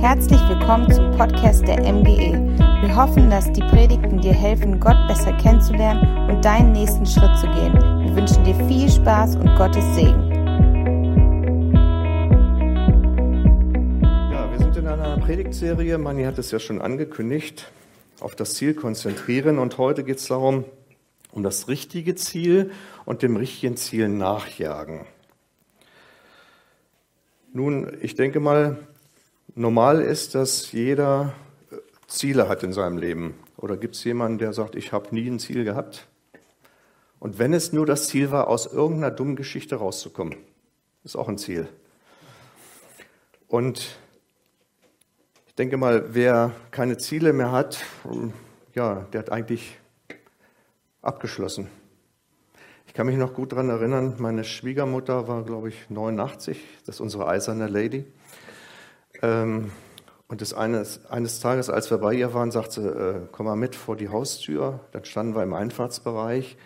Herzlich willkommen zum Podcast der MGE. Wir hoffen, dass die Predigten dir helfen, Gott besser kennenzulernen und deinen nächsten Schritt zu gehen. Wir wünschen dir viel Spaß und Gottes Segen. Ja, wir sind in einer Predigtserie, Manni hat es ja schon angekündigt, auf das Ziel konzentrieren und heute geht es darum, um das richtige Ziel und dem richtigen Ziel nachjagen. Nun, ich denke mal, normal ist, dass jeder äh, Ziele hat in seinem Leben. Oder gibt es jemanden, der sagt, ich habe nie ein Ziel gehabt? Und wenn es nur das Ziel war, aus irgendeiner dummen Geschichte rauszukommen, ist auch ein Ziel. Und ich denke mal, wer keine Ziele mehr hat, ja, der hat eigentlich abgeschlossen. Ich kann mich noch gut daran erinnern, meine Schwiegermutter war, glaube ich, 89, das ist unsere eiserne Lady. Ähm, und das eines, eines Tages, als wir bei ihr waren, sagte sie, äh, komm mal mit vor die Haustür. Dann standen wir im Einfahrtsbereich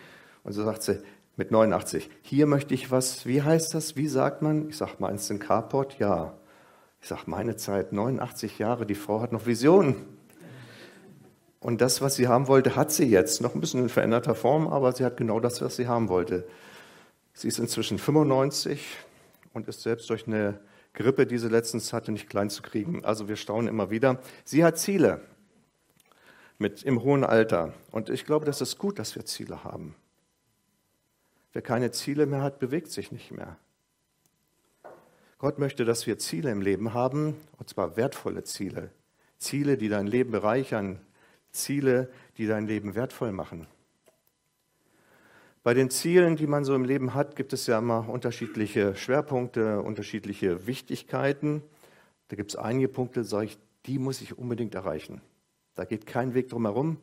und so sagt sie, mit 89, hier möchte ich was, wie heißt das, wie sagt man? Ich sage, meinst du ein Carport? Ja. Ich sage, meine Zeit, 89 Jahre, die Frau hat noch Visionen. Und das, was sie haben wollte, hat sie jetzt. Noch ein bisschen in veränderter Form, aber sie hat genau das, was sie haben wollte. Sie ist inzwischen 95 und ist selbst durch eine Grippe, die sie letztens hatte, nicht klein zu kriegen. Also wir staunen immer wieder. Sie hat Ziele mit im hohen Alter. Und ich glaube, das ist gut, dass wir Ziele haben. Wer keine Ziele mehr hat, bewegt sich nicht mehr. Gott möchte, dass wir Ziele im Leben haben, und zwar wertvolle Ziele. Ziele, die dein Leben bereichern, Ziele, die dein Leben wertvoll machen. Bei den Zielen, die man so im Leben hat, gibt es ja immer unterschiedliche Schwerpunkte, unterschiedliche Wichtigkeiten. Da gibt es einige Punkte, sage ich, die muss ich unbedingt erreichen. Da geht kein Weg drum herum,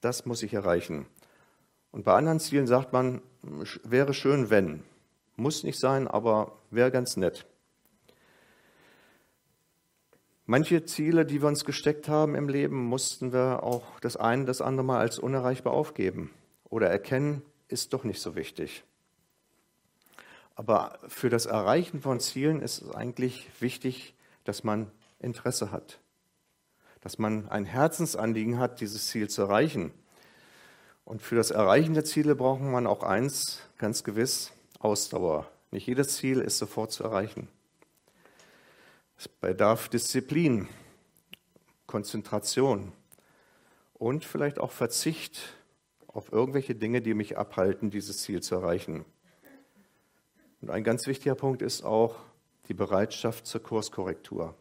das muss ich erreichen. Und bei anderen Zielen sagt man, wäre schön, wenn. Muss nicht sein, aber wäre ganz nett. Manche Ziele, die wir uns gesteckt haben im Leben, mussten wir auch das eine, das andere Mal als unerreichbar aufgeben oder erkennen, ist doch nicht so wichtig. Aber für das Erreichen von Zielen ist es eigentlich wichtig, dass man Interesse hat, dass man ein Herzensanliegen hat, dieses Ziel zu erreichen. Und für das Erreichen der Ziele braucht man auch eins, ganz gewiss, Ausdauer. Nicht jedes Ziel ist sofort zu erreichen. Es bedarf Disziplin, Konzentration und vielleicht auch Verzicht auf irgendwelche Dinge, die mich abhalten, dieses Ziel zu erreichen. Und ein ganz wichtiger Punkt ist auch die Bereitschaft zur Kurskorrektur.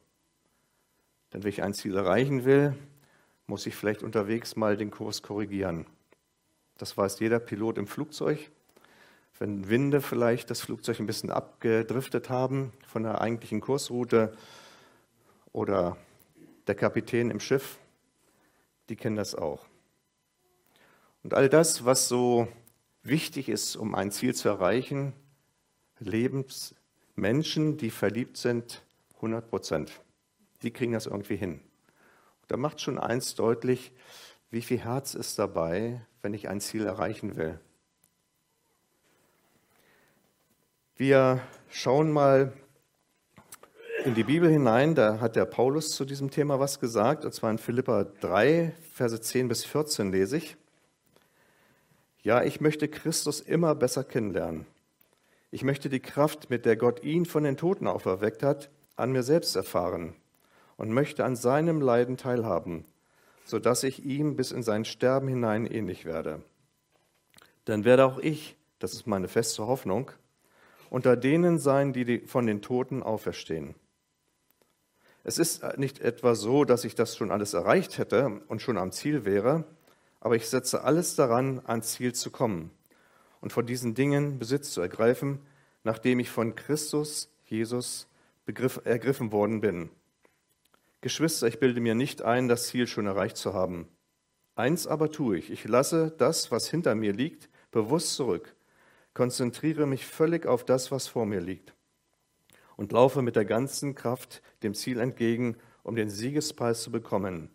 Denn wenn ich ein Ziel erreichen will, muss ich vielleicht unterwegs mal den Kurs korrigieren. Das weiß jeder Pilot im Flugzeug wenn Winde vielleicht das Flugzeug ein bisschen abgedriftet haben von der eigentlichen Kursroute oder der Kapitän im Schiff, die kennen das auch. Und all das, was so wichtig ist, um ein Ziel zu erreichen, Lebensmenschen, die verliebt sind, 100 Prozent. Die kriegen das irgendwie hin. Da macht schon eins deutlich, wie viel Herz ist dabei, wenn ich ein Ziel erreichen will. Wir schauen mal in die Bibel hinein, da hat der Paulus zu diesem Thema was gesagt, und zwar in Philippa 3, Verse 10 bis 14 lese ich. Ja, ich möchte Christus immer besser kennenlernen. Ich möchte die Kraft, mit der Gott ihn von den Toten auferweckt hat, an mir selbst erfahren und möchte an seinem Leiden teilhaben, sodass ich ihm bis in sein Sterben hinein ähnlich werde. Dann werde auch ich, das ist meine feste Hoffnung, unter denen sein, die von den Toten auferstehen. Es ist nicht etwa so, dass ich das schon alles erreicht hätte und schon am Ziel wäre, aber ich setze alles daran, ans Ziel zu kommen und von diesen Dingen Besitz zu ergreifen, nachdem ich von Christus Jesus begriff, ergriffen worden bin. Geschwister, ich bilde mir nicht ein, das Ziel schon erreicht zu haben. Eins aber tue ich, ich lasse das, was hinter mir liegt, bewusst zurück konzentriere mich völlig auf das, was vor mir liegt und laufe mit der ganzen Kraft dem Ziel entgegen, um den Siegespreis zu bekommen.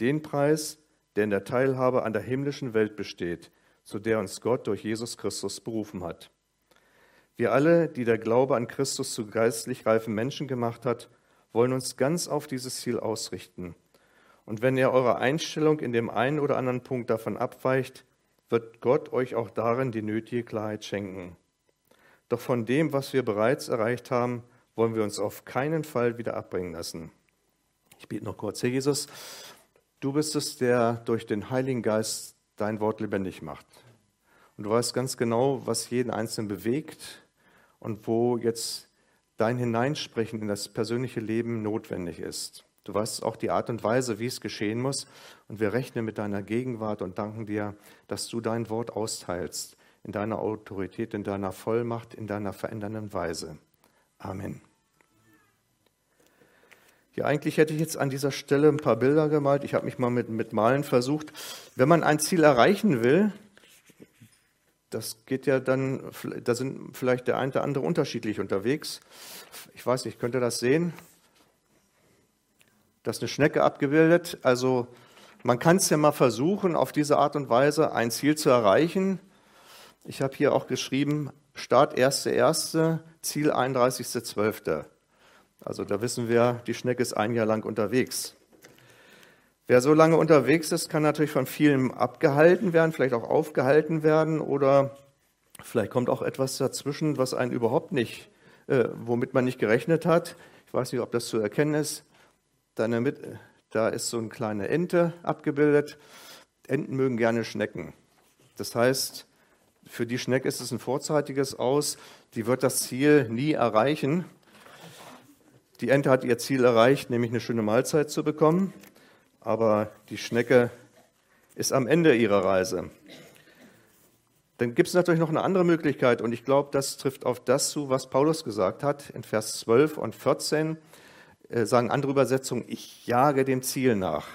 Den Preis, der in der Teilhabe an der himmlischen Welt besteht, zu der uns Gott durch Jesus Christus berufen hat. Wir alle, die der Glaube an Christus zu geistlich reifen Menschen gemacht hat, wollen uns ganz auf dieses Ziel ausrichten. Und wenn ihr eure Einstellung in dem einen oder anderen Punkt davon abweicht, wird Gott euch auch darin die nötige Klarheit schenken. Doch von dem, was wir bereits erreicht haben, wollen wir uns auf keinen Fall wieder abbringen lassen. Ich bete noch kurz. Herr Jesus, du bist es, der durch den Heiligen Geist dein Wort lebendig macht. Und du weißt ganz genau, was jeden Einzelnen bewegt und wo jetzt dein Hineinsprechen in das persönliche Leben notwendig ist. Du weißt auch die Art und Weise, wie es geschehen muss. Und wir rechnen mit deiner Gegenwart und danken dir, dass du dein Wort austeilst in deiner Autorität, in deiner Vollmacht, in deiner verändernden Weise. Amen. Ja, eigentlich hätte ich jetzt an dieser Stelle ein paar Bilder gemalt. Ich habe mich mal mit, mit Malen versucht. Wenn man ein Ziel erreichen will, das geht ja dann, da sind vielleicht der eine oder andere unterschiedlich unterwegs. Ich weiß nicht, könnt ihr das sehen? Das ist eine Schnecke abgebildet. Also man kann es ja mal versuchen, auf diese Art und Weise ein Ziel zu erreichen. Ich habe hier auch geschrieben, Start 1.1., Ziel 31.12. Also da wissen wir, die Schnecke ist ein Jahr lang unterwegs. Wer so lange unterwegs ist, kann natürlich von vielem abgehalten werden, vielleicht auch aufgehalten werden oder vielleicht kommt auch etwas dazwischen, was einen überhaupt nicht, äh, womit man nicht gerechnet hat. Ich weiß nicht, ob das zu erkennen ist. Mit, da ist so eine kleine Ente abgebildet. Enten mögen gerne Schnecken. Das heißt, für die Schnecke ist es ein vorzeitiges Aus. Die wird das Ziel nie erreichen. Die Ente hat ihr Ziel erreicht, nämlich eine schöne Mahlzeit zu bekommen aber die Schnecke ist am Ende ihrer Reise. Dann gibt es natürlich noch eine andere Möglichkeit und ich glaube, das trifft auf das zu, was Paulus gesagt hat in Vers 12 und 14. Äh, sagen andere Übersetzungen, ich jage dem Ziel nach.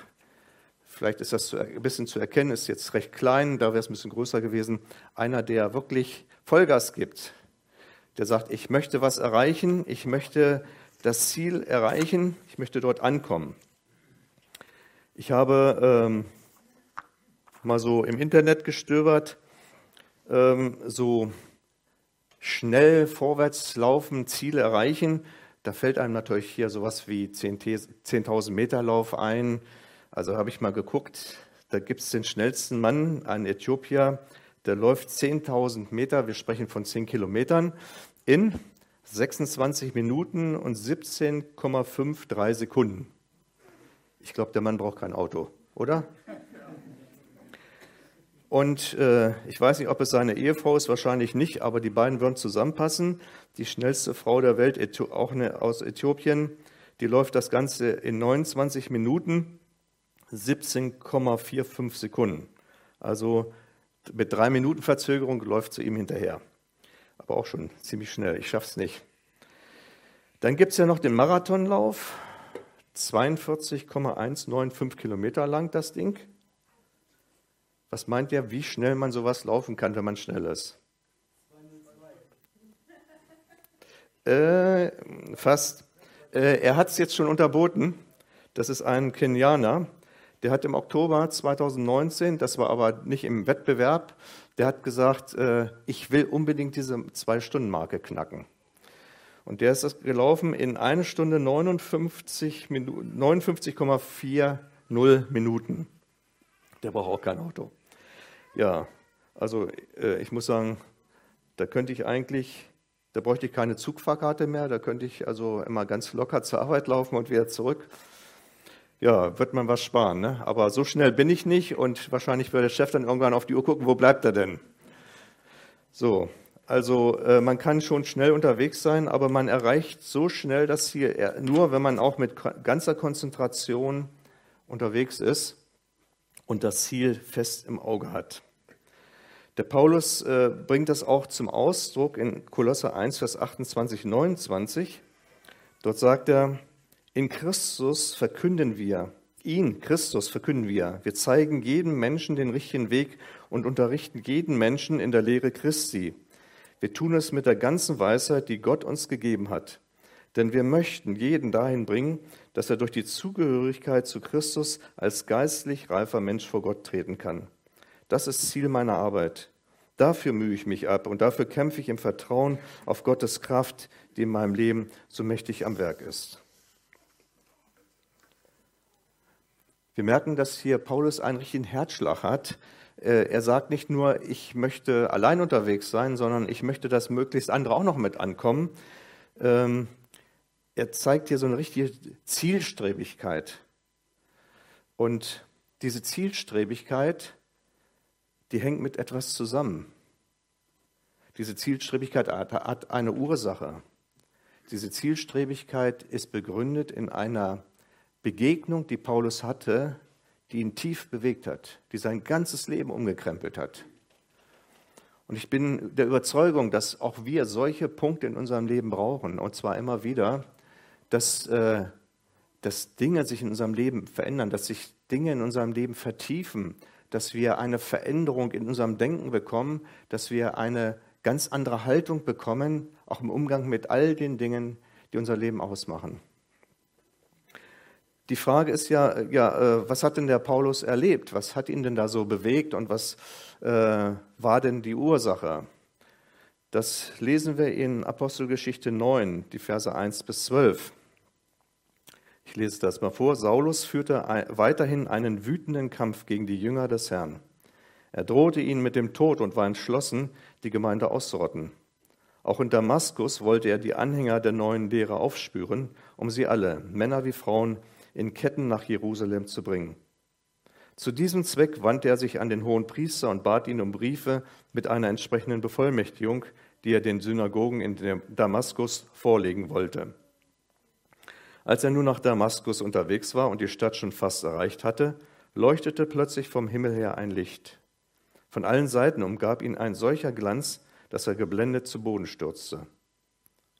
Vielleicht ist das ein bisschen zu erkennen, ist jetzt recht klein, da wäre es ein bisschen größer gewesen. Einer, der wirklich Vollgas gibt, der sagt, ich möchte was erreichen, ich möchte das Ziel erreichen, ich möchte dort ankommen. Ich habe ähm, mal so im Internet gestöbert, ähm, so schnell vorwärts laufen, Ziele erreichen. Da fällt einem natürlich hier sowas wie 10.000 Meter Lauf ein. Also habe ich mal geguckt, da gibt es den schnellsten Mann, einen Äthiopier, der läuft 10.000 Meter, wir sprechen von 10 Kilometern, in 26 Minuten und 17,53 Sekunden. Ich glaube, der Mann braucht kein Auto, oder? Und äh, ich weiß nicht, ob es seine Ehefrau ist, wahrscheinlich nicht, aber die beiden würden zusammenpassen. Die schnellste Frau der Welt, auch eine aus Äthiopien, die läuft das Ganze in 29 Minuten, 17,45 Sekunden. Also mit drei Minuten Verzögerung läuft sie ihm hinterher. Aber auch schon ziemlich schnell. Ich schaff's nicht. Dann gibt es ja noch den Marathonlauf. 42,195 Kilometer lang, das Ding. Was meint ihr, wie schnell man sowas laufen kann, wenn man schnell ist? Äh, fast. Äh, er hat es jetzt schon unterboten. Das ist ein Kenianer. Der hat im Oktober 2019, das war aber nicht im Wettbewerb, der hat gesagt, äh, ich will unbedingt diese Zwei-Stunden-Marke knacken. Und der ist das gelaufen in 1 Stunde 59 59,40 Minuten. Der braucht auch kein Auto. Ja, also äh, ich muss sagen, da könnte ich eigentlich, da bräuchte ich keine Zugfahrkarte mehr, da könnte ich also immer ganz locker zur Arbeit laufen und wieder zurück. Ja, wird man was sparen, ne? aber so schnell bin ich nicht und wahrscheinlich wird der Chef dann irgendwann auf die Uhr gucken, wo bleibt er denn? So, also äh, man kann schon schnell unterwegs sein, aber man erreicht so schnell das Ziel nur, wenn man auch mit ganzer Konzentration unterwegs ist und das Ziel fest im Auge hat. Der Paulus äh, bringt das auch zum Ausdruck in Kolosse 1, Vers 28, 29. Dort sagt er, in Christus verkünden wir, ihn, Christus, verkünden wir. Wir zeigen jedem Menschen den richtigen Weg und unterrichten jeden Menschen in der Lehre Christi. Wir tun es mit der ganzen Weisheit, die Gott uns gegeben hat. Denn wir möchten jeden dahin bringen, dass er durch die Zugehörigkeit zu Christus als geistlich reifer Mensch vor Gott treten kann. Das ist Ziel meiner Arbeit. Dafür mühe ich mich ab und dafür kämpfe ich im Vertrauen auf Gottes Kraft, die in meinem Leben so mächtig am Werk ist. Wir merken, dass hier Paulus einen richtigen Herzschlag hat. Äh, er sagt nicht nur, ich möchte allein unterwegs sein, sondern ich möchte, dass möglichst andere auch noch mit ankommen. Ähm, er zeigt hier so eine richtige Zielstrebigkeit. Und diese Zielstrebigkeit, die hängt mit etwas zusammen. Diese Zielstrebigkeit hat eine Ursache. Diese Zielstrebigkeit ist begründet in einer Begegnung, die Paulus hatte, die ihn tief bewegt hat, die sein ganzes Leben umgekrempelt hat. Und ich bin der Überzeugung, dass auch wir solche Punkte in unserem Leben brauchen, und zwar immer wieder, dass, äh, dass Dinge sich in unserem Leben verändern, dass sich Dinge in unserem Leben vertiefen, dass wir eine Veränderung in unserem Denken bekommen, dass wir eine ganz andere Haltung bekommen, auch im Umgang mit all den Dingen, die unser Leben ausmachen. Die Frage ist ja, ja, äh, was hat denn der Paulus erlebt? Was hat ihn denn da so bewegt und was äh, war denn die Ursache? Das lesen wir in Apostelgeschichte 9, die Verse 1 bis 12. Ich lese das mal vor. Saulus führte weiterhin einen wütenden Kampf gegen die Jünger des Herrn. Er drohte ihnen mit dem Tod und war entschlossen, die Gemeinde auszurotten. Auch in Damaskus wollte er die Anhänger der neuen Lehre aufspüren, um sie alle, Männer wie Frauen, in Ketten nach Jerusalem zu bringen. Zu diesem Zweck wandte er sich an den hohen Priester und bat ihn um Briefe mit einer entsprechenden Bevollmächtigung, die er den Synagogen in Damaskus vorlegen wollte. Als er nun nach Damaskus unterwegs war und die Stadt schon fast erreicht hatte, leuchtete plötzlich vom Himmel her ein Licht. Von allen Seiten umgab ihn ein solcher Glanz, dass er geblendet zu Boden stürzte.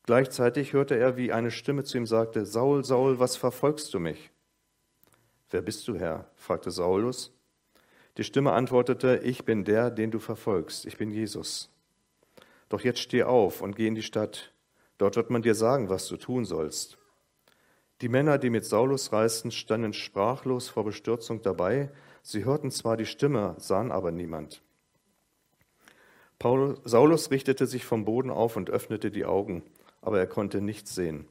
Gleichzeitig hörte er, wie eine Stimme zu ihm sagte, Saul, Saul, was verfolgst du mich? Wer bist du, Herr? fragte Saulus. Die Stimme antwortete, ich bin der, den du verfolgst, ich bin Jesus. Doch jetzt steh auf und geh in die Stadt, dort wird man dir sagen, was du tun sollst. Die Männer, die mit Saulus reisten, standen sprachlos vor Bestürzung dabei. Sie hörten zwar die Stimme, sahen aber niemand. Paulus, Saulus richtete sich vom Boden auf und öffnete die Augen, aber er konnte nichts sehen.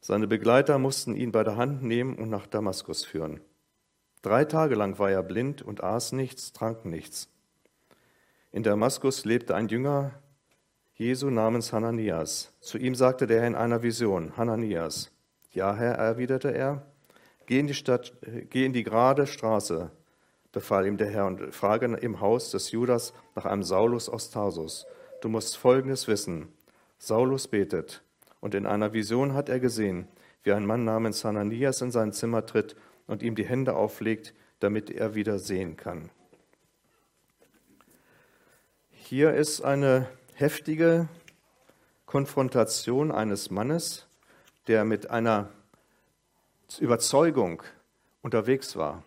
Seine Begleiter mussten ihn bei der Hand nehmen und nach Damaskus führen. Drei Tage lang war er blind und aß nichts, trank nichts. In Damaskus lebte ein Jünger Jesu namens Hananias. Zu ihm sagte der Herr in einer Vision, Hananias. Ja, Herr, erwiderte er, geh in die Stadt, geh in die gerade Straße, befahl ihm der Herr, und frage im Haus des Judas nach einem Saulus aus Tarsus. Du musst Folgendes wissen. Saulus betet, und in einer Vision hat er gesehen, wie ein Mann namens Hananias in sein Zimmer tritt und ihm die Hände auflegt, damit er wieder sehen kann. Hier ist eine heftige Konfrontation eines Mannes der mit einer Überzeugung unterwegs war.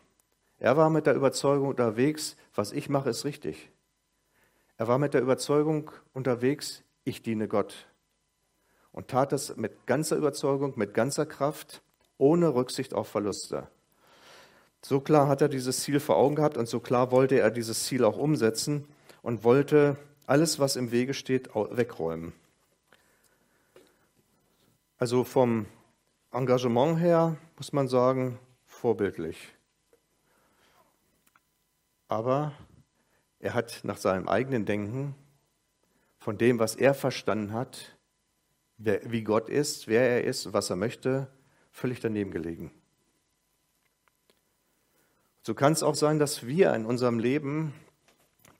Er war mit der Überzeugung unterwegs, was ich mache, ist richtig. Er war mit der Überzeugung unterwegs, ich diene Gott. Und tat es mit ganzer Überzeugung, mit ganzer Kraft, ohne Rücksicht auf Verluste. So klar hat er dieses Ziel vor Augen gehabt und so klar wollte er dieses Ziel auch umsetzen und wollte alles, was im Wege steht, wegräumen. Also vom Engagement her muss man sagen, vorbildlich. Aber er hat nach seinem eigenen Denken, von dem, was er verstanden hat, wer, wie Gott ist, wer er ist, was er möchte, völlig daneben gelegen. So kann es auch sein, dass wir in unserem Leben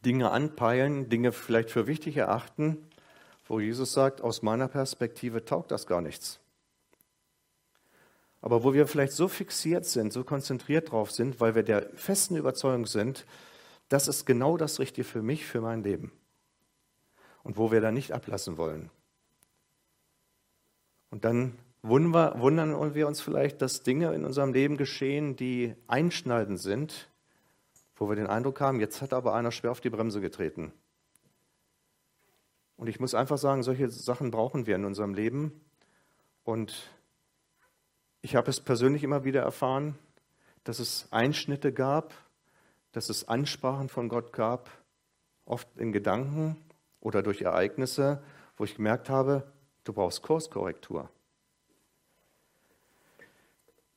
Dinge anpeilen, Dinge vielleicht für wichtig erachten, wo Jesus sagt, aus meiner Perspektive taugt das gar nichts. Aber wo wir vielleicht so fixiert sind, so konzentriert drauf sind, weil wir der festen Überzeugung sind, das ist genau das Richtige für mich, für mein Leben. Und wo wir da nicht ablassen wollen. Und dann wundern wir uns vielleicht, dass Dinge in unserem Leben geschehen, die einschneidend sind, wo wir den Eindruck haben, jetzt hat aber einer schwer auf die Bremse getreten. Und ich muss einfach sagen, solche Sachen brauchen wir in unserem Leben. Und ich habe es persönlich immer wieder erfahren, dass es Einschnitte gab, dass es Ansprachen von Gott gab, oft in Gedanken oder durch Ereignisse, wo ich gemerkt habe, du brauchst Kurskorrektur.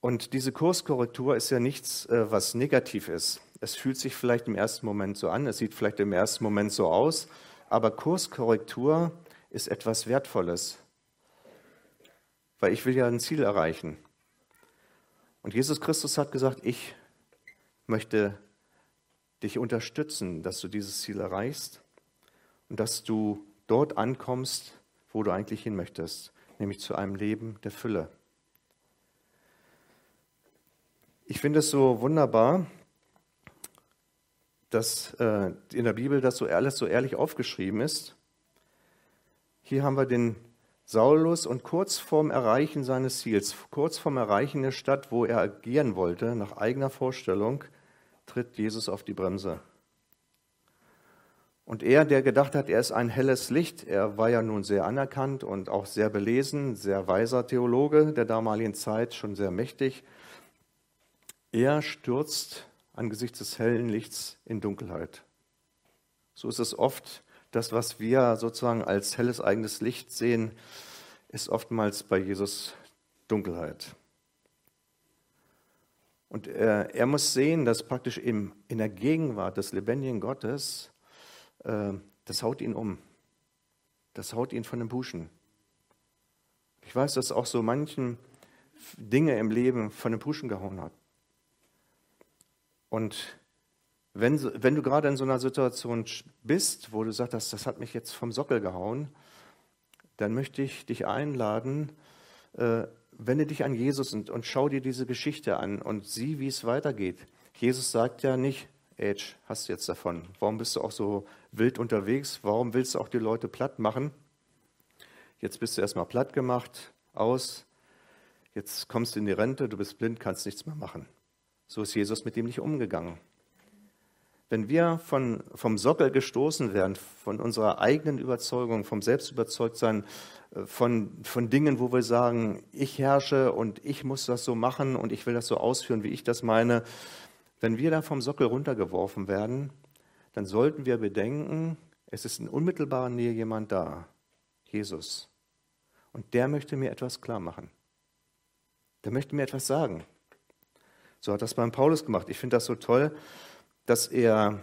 Und diese Kurskorrektur ist ja nichts, äh, was negativ ist. Es fühlt sich vielleicht im ersten Moment so an, es sieht vielleicht im ersten Moment so aus, aber Kurskorrektur ist etwas Wertvolles, weil ich will ja ein Ziel erreichen. Und Jesus Christus hat gesagt, ich möchte dich unterstützen, dass du dieses Ziel erreichst und dass du dort ankommst, wo du eigentlich hin möchtest, nämlich zu einem Leben der Fülle. Ich finde es so wunderbar, dass äh, in der Bibel das so alles so ehrlich aufgeschrieben ist. Hier haben wir den Saulus und kurz vorm Erreichen seines Ziels, kurz vorm Erreichen der Stadt, wo er agieren wollte, nach eigener Vorstellung, tritt Jesus auf die Bremse. Und er, der gedacht hat, er ist ein helles Licht, er war ja nun sehr anerkannt und auch sehr belesen, sehr weiser Theologe der damaligen Zeit, schon sehr mächtig, er stürzt angesichts des hellen Lichts in Dunkelheit. So ist es oft, das, was wir sozusagen als helles eigenes Licht sehen, ist oftmals bei Jesus Dunkelheit. Und er, er muss sehen, dass praktisch im, in der Gegenwart des lebendigen Gottes, äh, das haut ihn um. Das haut ihn von den Puschen. Ich weiß, dass auch so manchen Dinge im Leben von den Puschen gehauen hat. Und wenn, wenn du gerade in so einer Situation bist, wo du sagst, das, das hat mich jetzt vom Sockel gehauen, dann möchte ich dich einladen, äh, wende dich an Jesus und, und schau dir diese Geschichte an und sieh, wie es weitergeht. Jesus sagt ja nicht, Age, hast du jetzt davon? Warum bist du auch so wild unterwegs? Warum willst du auch die Leute platt machen? Jetzt bist du erstmal platt gemacht, aus. Jetzt kommst du in die Rente, du bist blind, kannst nichts mehr machen. So ist Jesus mit ihm nicht umgegangen. Wenn wir von, vom Sockel gestoßen werden, von unserer eigenen Überzeugung, vom Selbstüberzeugtsein, äh, von, von Dingen, wo wir sagen, ich herrsche und ich muss das so machen und ich will das so ausführen, wie ich das meine, wenn wir da vom Sockel runtergeworfen werden, dann sollten wir bedenken, es ist in unmittelbarer Nähe jemand da, Jesus. Und der möchte mir etwas klar machen. Der möchte mir etwas sagen. So hat das beim Paulus gemacht. Ich finde das so toll, dass er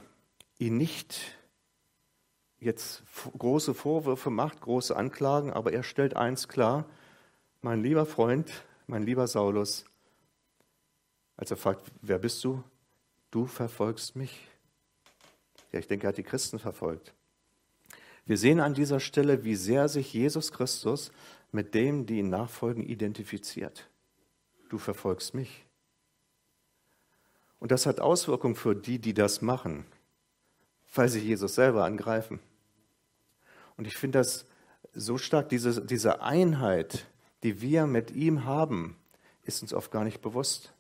ihn nicht jetzt große Vorwürfe macht, große Anklagen, aber er stellt eins klar, mein lieber Freund, mein lieber Saulus, als er fragt, wer bist du? Du verfolgst mich. Ja, ich denke, er hat die Christen verfolgt. Wir sehen an dieser Stelle, wie sehr sich Jesus Christus mit dem, die ihn nachfolgen, identifiziert. Du verfolgst mich. Und das hat Auswirkungen für die, die das machen, weil sie Jesus selber angreifen. Und ich finde das so stark, diese, diese Einheit, die wir mit ihm haben, ist uns oft gar nicht bewusst.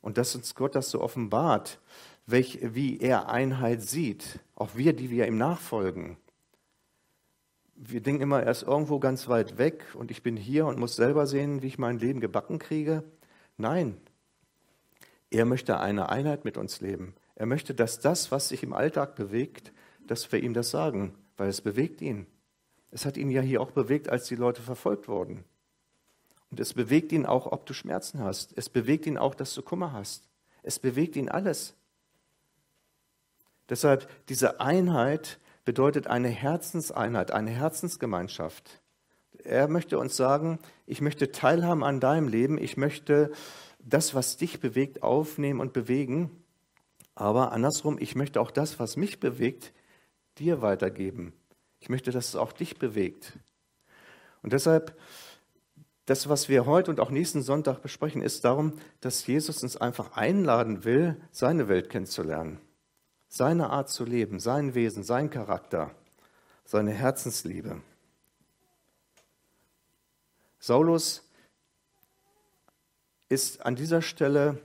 Und dass uns Gott das so offenbart, welch, wie er Einheit sieht, auch wir, die wir ihm nachfolgen. Wir denken immer, er ist irgendwo ganz weit weg und ich bin hier und muss selber sehen, wie ich mein Leben gebacken kriege. Nein, er möchte eine Einheit mit uns leben. Er möchte, dass das, was sich im Alltag bewegt, dass wir ihm das sagen, weil es bewegt ihn. Es hat ihn ja hier auch bewegt, als die Leute verfolgt wurden. Und es bewegt ihn auch, ob du Schmerzen hast. Es bewegt ihn auch, dass du Kummer hast. Es bewegt ihn alles. Deshalb, diese Einheit bedeutet eine Herzenseinheit, eine Herzensgemeinschaft. Er möchte uns sagen, ich möchte teilhaben an deinem Leben, ich möchte das, was dich bewegt, aufnehmen und bewegen. Aber andersrum, ich möchte auch das, was mich bewegt, dir weitergeben. Ich möchte, dass es auch dich bewegt. Und deshalb, das, was wir heute und auch nächsten Sonntag besprechen, ist darum, dass Jesus uns einfach einladen will, seine Welt kennenzulernen. Seine Art zu leben, sein Wesen, sein Charakter, seine Herzensliebe. Saulus ist an dieser Stelle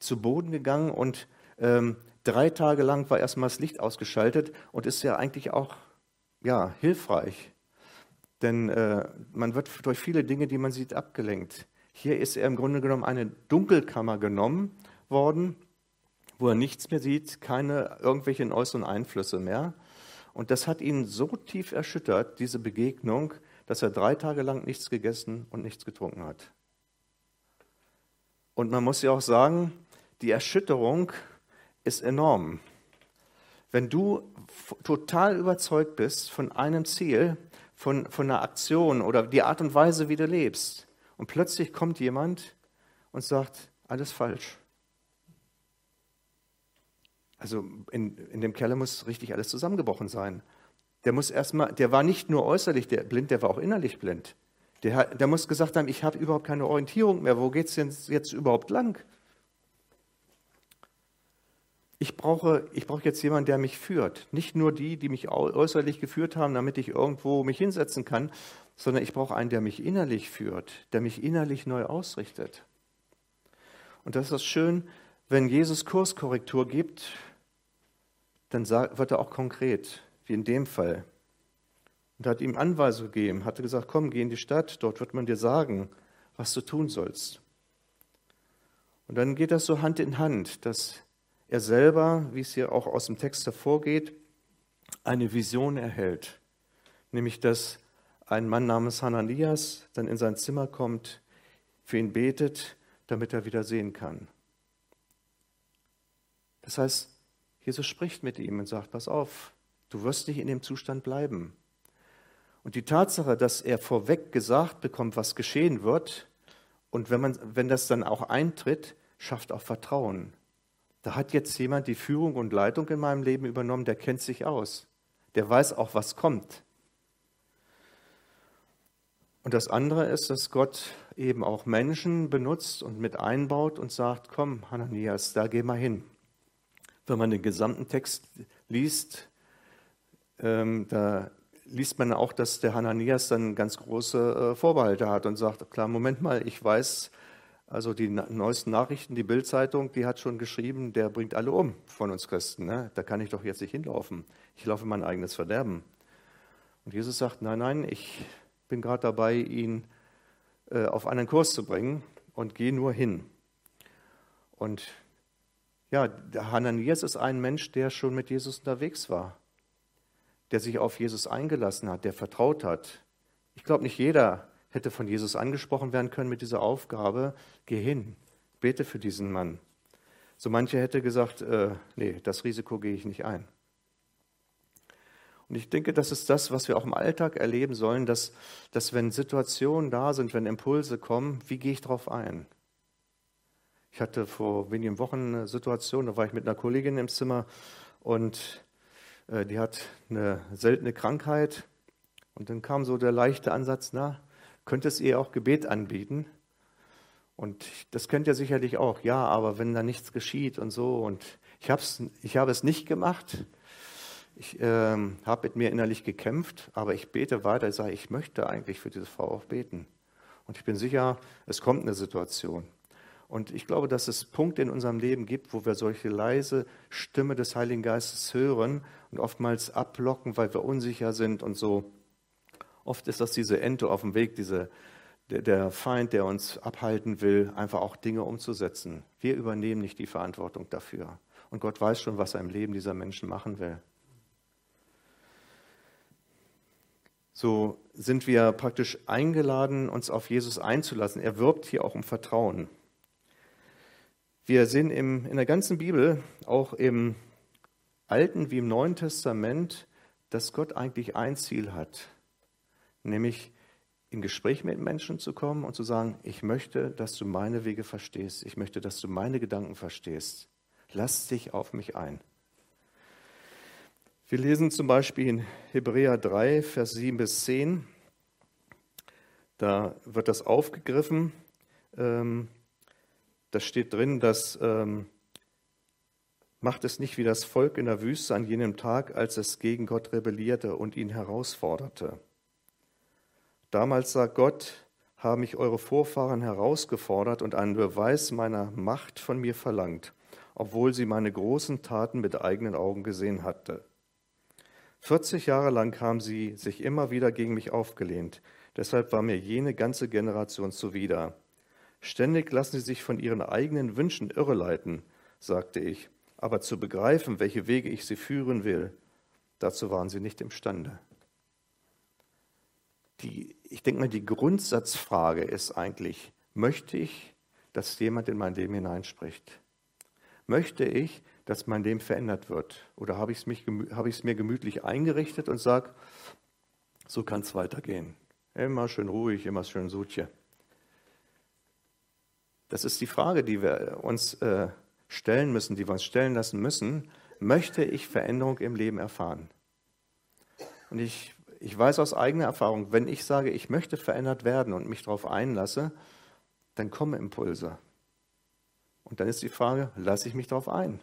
zu Boden gegangen und ähm, drei Tage lang war erstmal das Licht ausgeschaltet und ist ja eigentlich auch ja, hilfreich. Denn äh, man wird durch viele Dinge, die man sieht, abgelenkt. Hier ist er im Grunde genommen eine Dunkelkammer genommen worden, wo er nichts mehr sieht, keine irgendwelchen äußeren Einflüsse mehr. Und das hat ihn so tief erschüttert, diese Begegnung, dass er drei Tage lang nichts gegessen und nichts getrunken hat. Und man muss ja auch sagen, die Erschütterung ist enorm. Wenn du total überzeugt bist von einem Ziel, von, von einer Aktion oder die Art und Weise, wie du lebst, und plötzlich kommt jemand und sagt, alles falsch. Also in, in dem Keller muss richtig alles zusammengebrochen sein. Der muss erstmal, der war nicht nur äußerlich der blind, der war auch innerlich blind. Der, der muss gesagt haben, ich habe überhaupt keine Orientierung mehr. Wo geht es jetzt überhaupt lang? Ich brauche, ich brauche jetzt jemanden, der mich führt. Nicht nur die, die mich äußerlich geführt haben, damit ich irgendwo mich hinsetzen kann, sondern ich brauche einen, der mich innerlich führt, der mich innerlich neu ausrichtet. Und das ist schön, wenn Jesus Kurskorrektur gibt, dann wird er auch konkret, wie in dem Fall und hat ihm Anweisungen gegeben, hatte gesagt, komm, geh in die Stadt, dort wird man dir sagen, was du tun sollst. Und dann geht das so Hand in Hand, dass er selber, wie es hier auch aus dem Text hervorgeht, eine Vision erhält, nämlich dass ein Mann namens Hananias dann in sein Zimmer kommt, für ihn betet, damit er wieder sehen kann. Das heißt, Jesus spricht mit ihm und sagt, pass auf, du wirst nicht in dem Zustand bleiben. Und die Tatsache, dass er vorweg gesagt bekommt, was geschehen wird, und wenn, man, wenn das dann auch eintritt, schafft auch Vertrauen. Da hat jetzt jemand die Führung und Leitung in meinem Leben übernommen, der kennt sich aus. Der weiß auch, was kommt. Und das andere ist, dass Gott eben auch Menschen benutzt und mit einbaut und sagt, komm, Hananias, da geh mal hin. Wenn man den gesamten Text liest, ähm, da liest man auch, dass der Hananias dann ganz große äh, Vorbehalte hat und sagt, klar, Moment mal, ich weiß, also die neuesten Nachrichten, die Bildzeitung, die hat schon geschrieben, der bringt alle um von uns Christen. Ne? Da kann ich doch jetzt nicht hinlaufen. Ich laufe mein eigenes Verderben. Und Jesus sagt, nein, nein, ich bin gerade dabei, ihn äh, auf einen Kurs zu bringen und gehe nur hin. Und ja, Hananias ist ein Mensch, der schon mit Jesus unterwegs war der sich auf Jesus eingelassen hat, der vertraut hat. Ich glaube, nicht jeder hätte von Jesus angesprochen werden können mit dieser Aufgabe, geh hin, bete für diesen Mann. So manche hätte gesagt, äh, nee, das Risiko gehe ich nicht ein. Und ich denke, das ist das, was wir auch im Alltag erleben sollen, dass, dass wenn Situationen da sind, wenn Impulse kommen, wie gehe ich darauf ein? Ich hatte vor wenigen Wochen eine Situation, da war ich mit einer Kollegin im Zimmer und äh, die hat eine seltene Krankheit. Und dann kam so der leichte Ansatz, na, könntest ihr auch Gebet anbieten? Und das kennt ihr sicherlich auch, ja, aber wenn da nichts geschieht und so. Und ich, hab's, ich habe es nicht gemacht. Ich ähm, habe mit mir innerlich gekämpft, aber ich bete weiter. Ich sage, ich möchte eigentlich für diese Frau auch beten. Und ich bin sicher, es kommt eine Situation. Und ich glaube, dass es Punkte in unserem Leben gibt, wo wir solche leise Stimme des Heiligen Geistes hören und oftmals abblocken, weil wir unsicher sind und so. Oft ist das diese Ente auf dem Weg, diese, der, der Feind, der uns abhalten will, einfach auch Dinge umzusetzen. Wir übernehmen nicht die Verantwortung dafür. Und Gott weiß schon, was er im Leben dieser Menschen machen will. So sind wir praktisch eingeladen, uns auf Jesus einzulassen. Er wirbt hier auch um Vertrauen. Wir sehen im, in der ganzen Bibel, auch im Alten wie im Neuen Testament, dass Gott eigentlich ein Ziel hat, nämlich in Gespräch mit Menschen zu kommen und zu sagen, ich möchte, dass du meine Wege verstehst, ich möchte, dass du meine Gedanken verstehst. Lass dich auf mich ein. Wir lesen zum Beispiel in Hebräer 3, Vers 7 bis 10. Da wird das aufgegriffen. Ähm, da steht drin, dass ähm, macht es nicht wie das Volk in der Wüste an jenem Tag, als es gegen Gott rebellierte und ihn herausforderte. Damals sagt Gott, haben mich eure Vorfahren herausgefordert und einen Beweis meiner Macht von mir verlangt, obwohl sie meine großen Taten mit eigenen Augen gesehen hatte. 40 Jahre lang haben sie sich immer wieder gegen mich aufgelehnt. Deshalb war mir jene ganze Generation zuwider. Ständig lassen sie sich von ihren eigenen Wünschen irreleiten, sagte ich, aber zu begreifen, welche Wege ich sie führen will, dazu waren sie nicht imstande. Die, ich denke mal, die Grundsatzfrage ist eigentlich, möchte ich, dass jemand in mein Leben hineinspricht? Möchte ich, dass mein Leben verändert wird? Oder habe ich es, es mir gemütlich eingerichtet und sage, so kann es weitergehen? Immer schön ruhig, immer schön Sutje. Das ist die Frage, die wir uns äh, stellen müssen, die wir uns stellen lassen müssen. Möchte ich Veränderung im Leben erfahren? Und ich, ich weiß aus eigener Erfahrung, wenn ich sage, ich möchte verändert werden und mich darauf einlasse, dann kommen Impulse. Und dann ist die Frage, lasse ich mich darauf ein?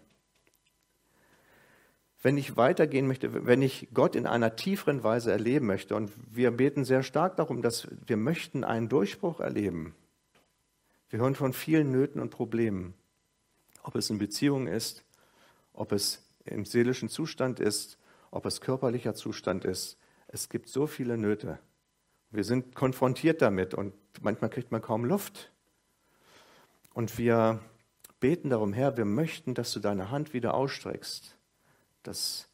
Wenn ich weitergehen möchte, wenn ich Gott in einer tieferen Weise erleben möchte, und wir beten sehr stark darum, dass wir möchten einen Durchbruch erleben. Wir hören von vielen Nöten und Problemen, ob es in Beziehungen ist, ob es im seelischen Zustand ist, ob es körperlicher Zustand ist. Es gibt so viele Nöte. Wir sind konfrontiert damit und manchmal kriegt man kaum Luft. Und wir beten darum, Herr, wir möchten, dass du deine Hand wieder ausstreckst, dass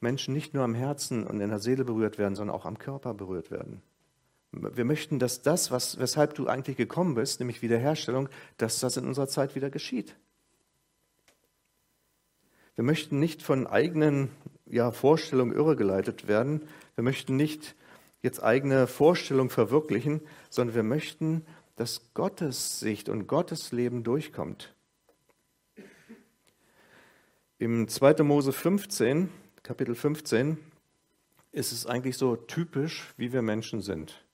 Menschen nicht nur am Herzen und in der Seele berührt werden, sondern auch am Körper berührt werden. Wir möchten, dass das, was, weshalb du eigentlich gekommen bist, nämlich Wiederherstellung, dass das in unserer Zeit wieder geschieht. Wir möchten nicht von eigenen ja, Vorstellungen irregeleitet werden. Wir möchten nicht jetzt eigene Vorstellungen verwirklichen, sondern wir möchten, dass Gottes Sicht und Gottes Leben durchkommt. Im 2. Mose 15, Kapitel 15, ist es eigentlich so typisch, wie wir Menschen sind.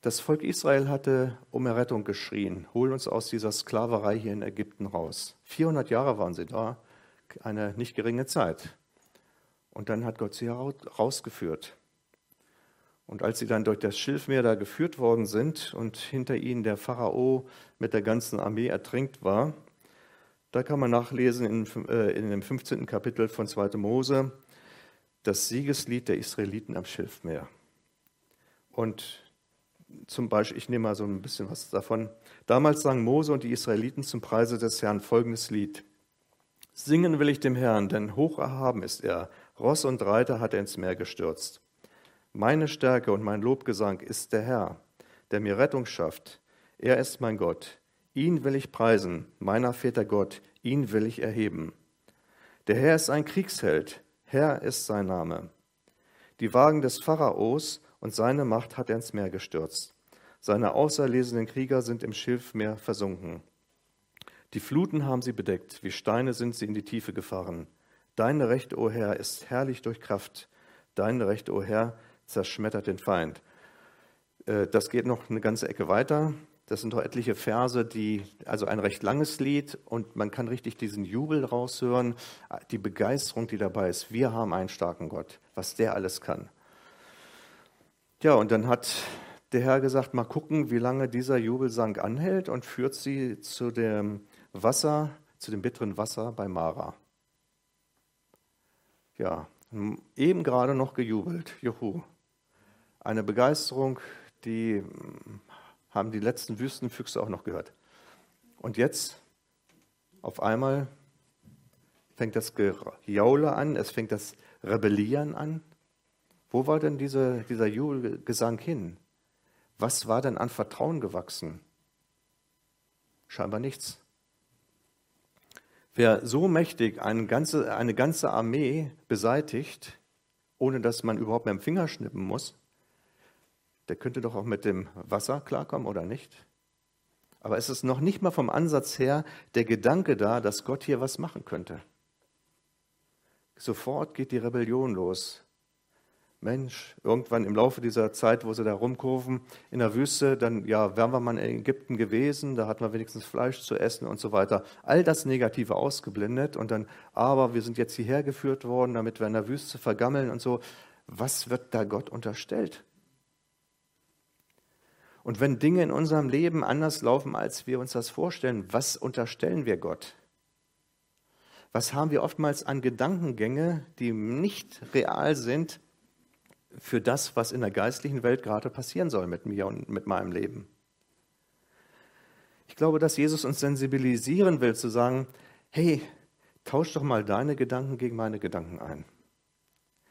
Das Volk Israel hatte um Errettung geschrien. Hol uns aus dieser Sklaverei hier in Ägypten raus. 400 Jahre waren sie da, eine nicht geringe Zeit. Und dann hat Gott sie herausgeführt. Und als sie dann durch das Schilfmeer da geführt worden sind und hinter ihnen der Pharao mit der ganzen Armee ertränkt war, da kann man nachlesen in, äh, in dem 15. Kapitel von 2. Mose das Siegeslied der Israeliten am Schilfmeer. Und zum Beispiel, ich nehme mal so ein bisschen was davon. Damals sang Mose und die Israeliten zum Preise des Herrn folgendes Lied. Singen will ich dem Herrn, denn hoch erhaben ist er. Ross und Reiter hat er ins Meer gestürzt. Meine Stärke und mein Lobgesang ist der Herr, der mir Rettung schafft. Er ist mein Gott. Ihn will ich preisen, meiner Väter Gott, ihn will ich erheben. Der Herr ist ein Kriegsheld, Herr ist sein Name. Die Wagen des Pharaos und seine Macht hat er ins Meer gestürzt. Seine auserlesenen Krieger sind im Schilfmeer versunken. Die Fluten haben sie bedeckt, wie Steine sind sie in die Tiefe gefahren. Deine Recht, o Herr, ist herrlich durch Kraft. Deine Recht, o Herr, zerschmettert den Feind. Äh, das geht noch eine ganze Ecke weiter. Das sind doch etliche Verse, die, also ein recht langes Lied und man kann richtig diesen Jubel raushören, die Begeisterung, die dabei ist. Wir haben einen starken Gott, was der alles kann. Ja, und dann hat der Herr gesagt, mal gucken, wie lange dieser Jubelsang anhält und führt sie zu dem Wasser, zu dem bitteren Wasser bei Mara. Ja, eben gerade noch gejubelt. Juhu. Eine Begeisterung, die hm, haben die letzten Wüstenfüchse auch noch gehört. Und jetzt, auf einmal, fängt das Gejaule an, es fängt das Rebellieren an. Wo war denn diese, dieser Jubelgesang hin? Was war denn an Vertrauen gewachsen? Scheinbar nichts. Wer so mächtig eine ganze, eine ganze Armee beseitigt, ohne dass man überhaupt mit dem Finger schnippen muss, der könnte doch auch mit dem Wasser klarkommen, oder nicht? Aber es ist noch nicht mal vom Ansatz her der Gedanke da, dass Gott hier was machen könnte. Sofort geht die Rebellion los. Mensch, irgendwann im Laufe dieser Zeit, wo sie da rumkurven in der Wüste, dann, ja, wären wir mal in Ägypten gewesen, da hatten wir wenigstens Fleisch zu essen und so weiter. All das Negative ausgeblendet und dann, aber wir sind jetzt hierher geführt worden, damit wir in der Wüste vergammeln und so. Was wird da Gott unterstellt? Und wenn Dinge in unserem Leben anders laufen, als wir uns das vorstellen, was unterstellen wir Gott? Was haben wir oftmals an Gedankengänge, die nicht real sind, für das, was in der geistlichen Welt gerade passieren soll mit mir und mit meinem Leben. Ich glaube, dass Jesus uns sensibilisieren will, zu sagen, hey, tausch doch mal deine Gedanken gegen meine Gedanken ein.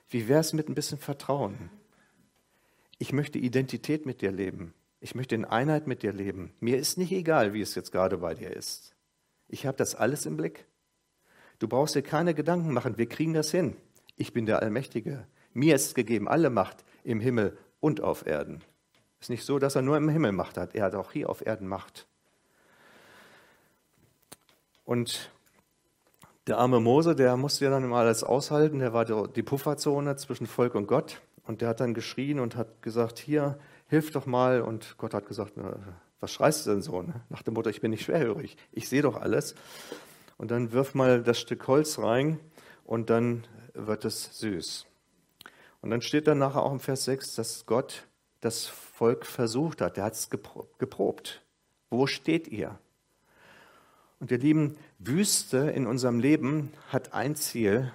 Wie wäre es mit ein bisschen Vertrauen? Ich möchte Identität mit dir leben. Ich möchte in Einheit mit dir leben. Mir ist nicht egal, wie es jetzt gerade bei dir ist. Ich habe das alles im Blick. Du brauchst dir keine Gedanken machen. Wir kriegen das hin. Ich bin der Allmächtige. Mir ist gegeben alle Macht im Himmel und auf Erden. Es ist nicht so, dass er nur im Himmel Macht hat. Er hat auch hier auf Erden Macht. Und der arme Mose, der musste ja dann immer alles aushalten. Der war die Pufferzone zwischen Volk und Gott. Und der hat dann geschrien und hat gesagt, hier, hilf doch mal. Und Gott hat gesagt, was schreist du denn so? Ne? Nach dem Motto, ich bin nicht schwerhörig, ich sehe doch alles. Und dann wirf mal das Stück Holz rein und dann wird es süß. Und dann steht dann nachher auch im Vers 6, dass Gott das Volk versucht hat. Er hat es geprobt. Wo steht ihr? Und ihr Lieben, Wüste in unserem Leben hat ein Ziel,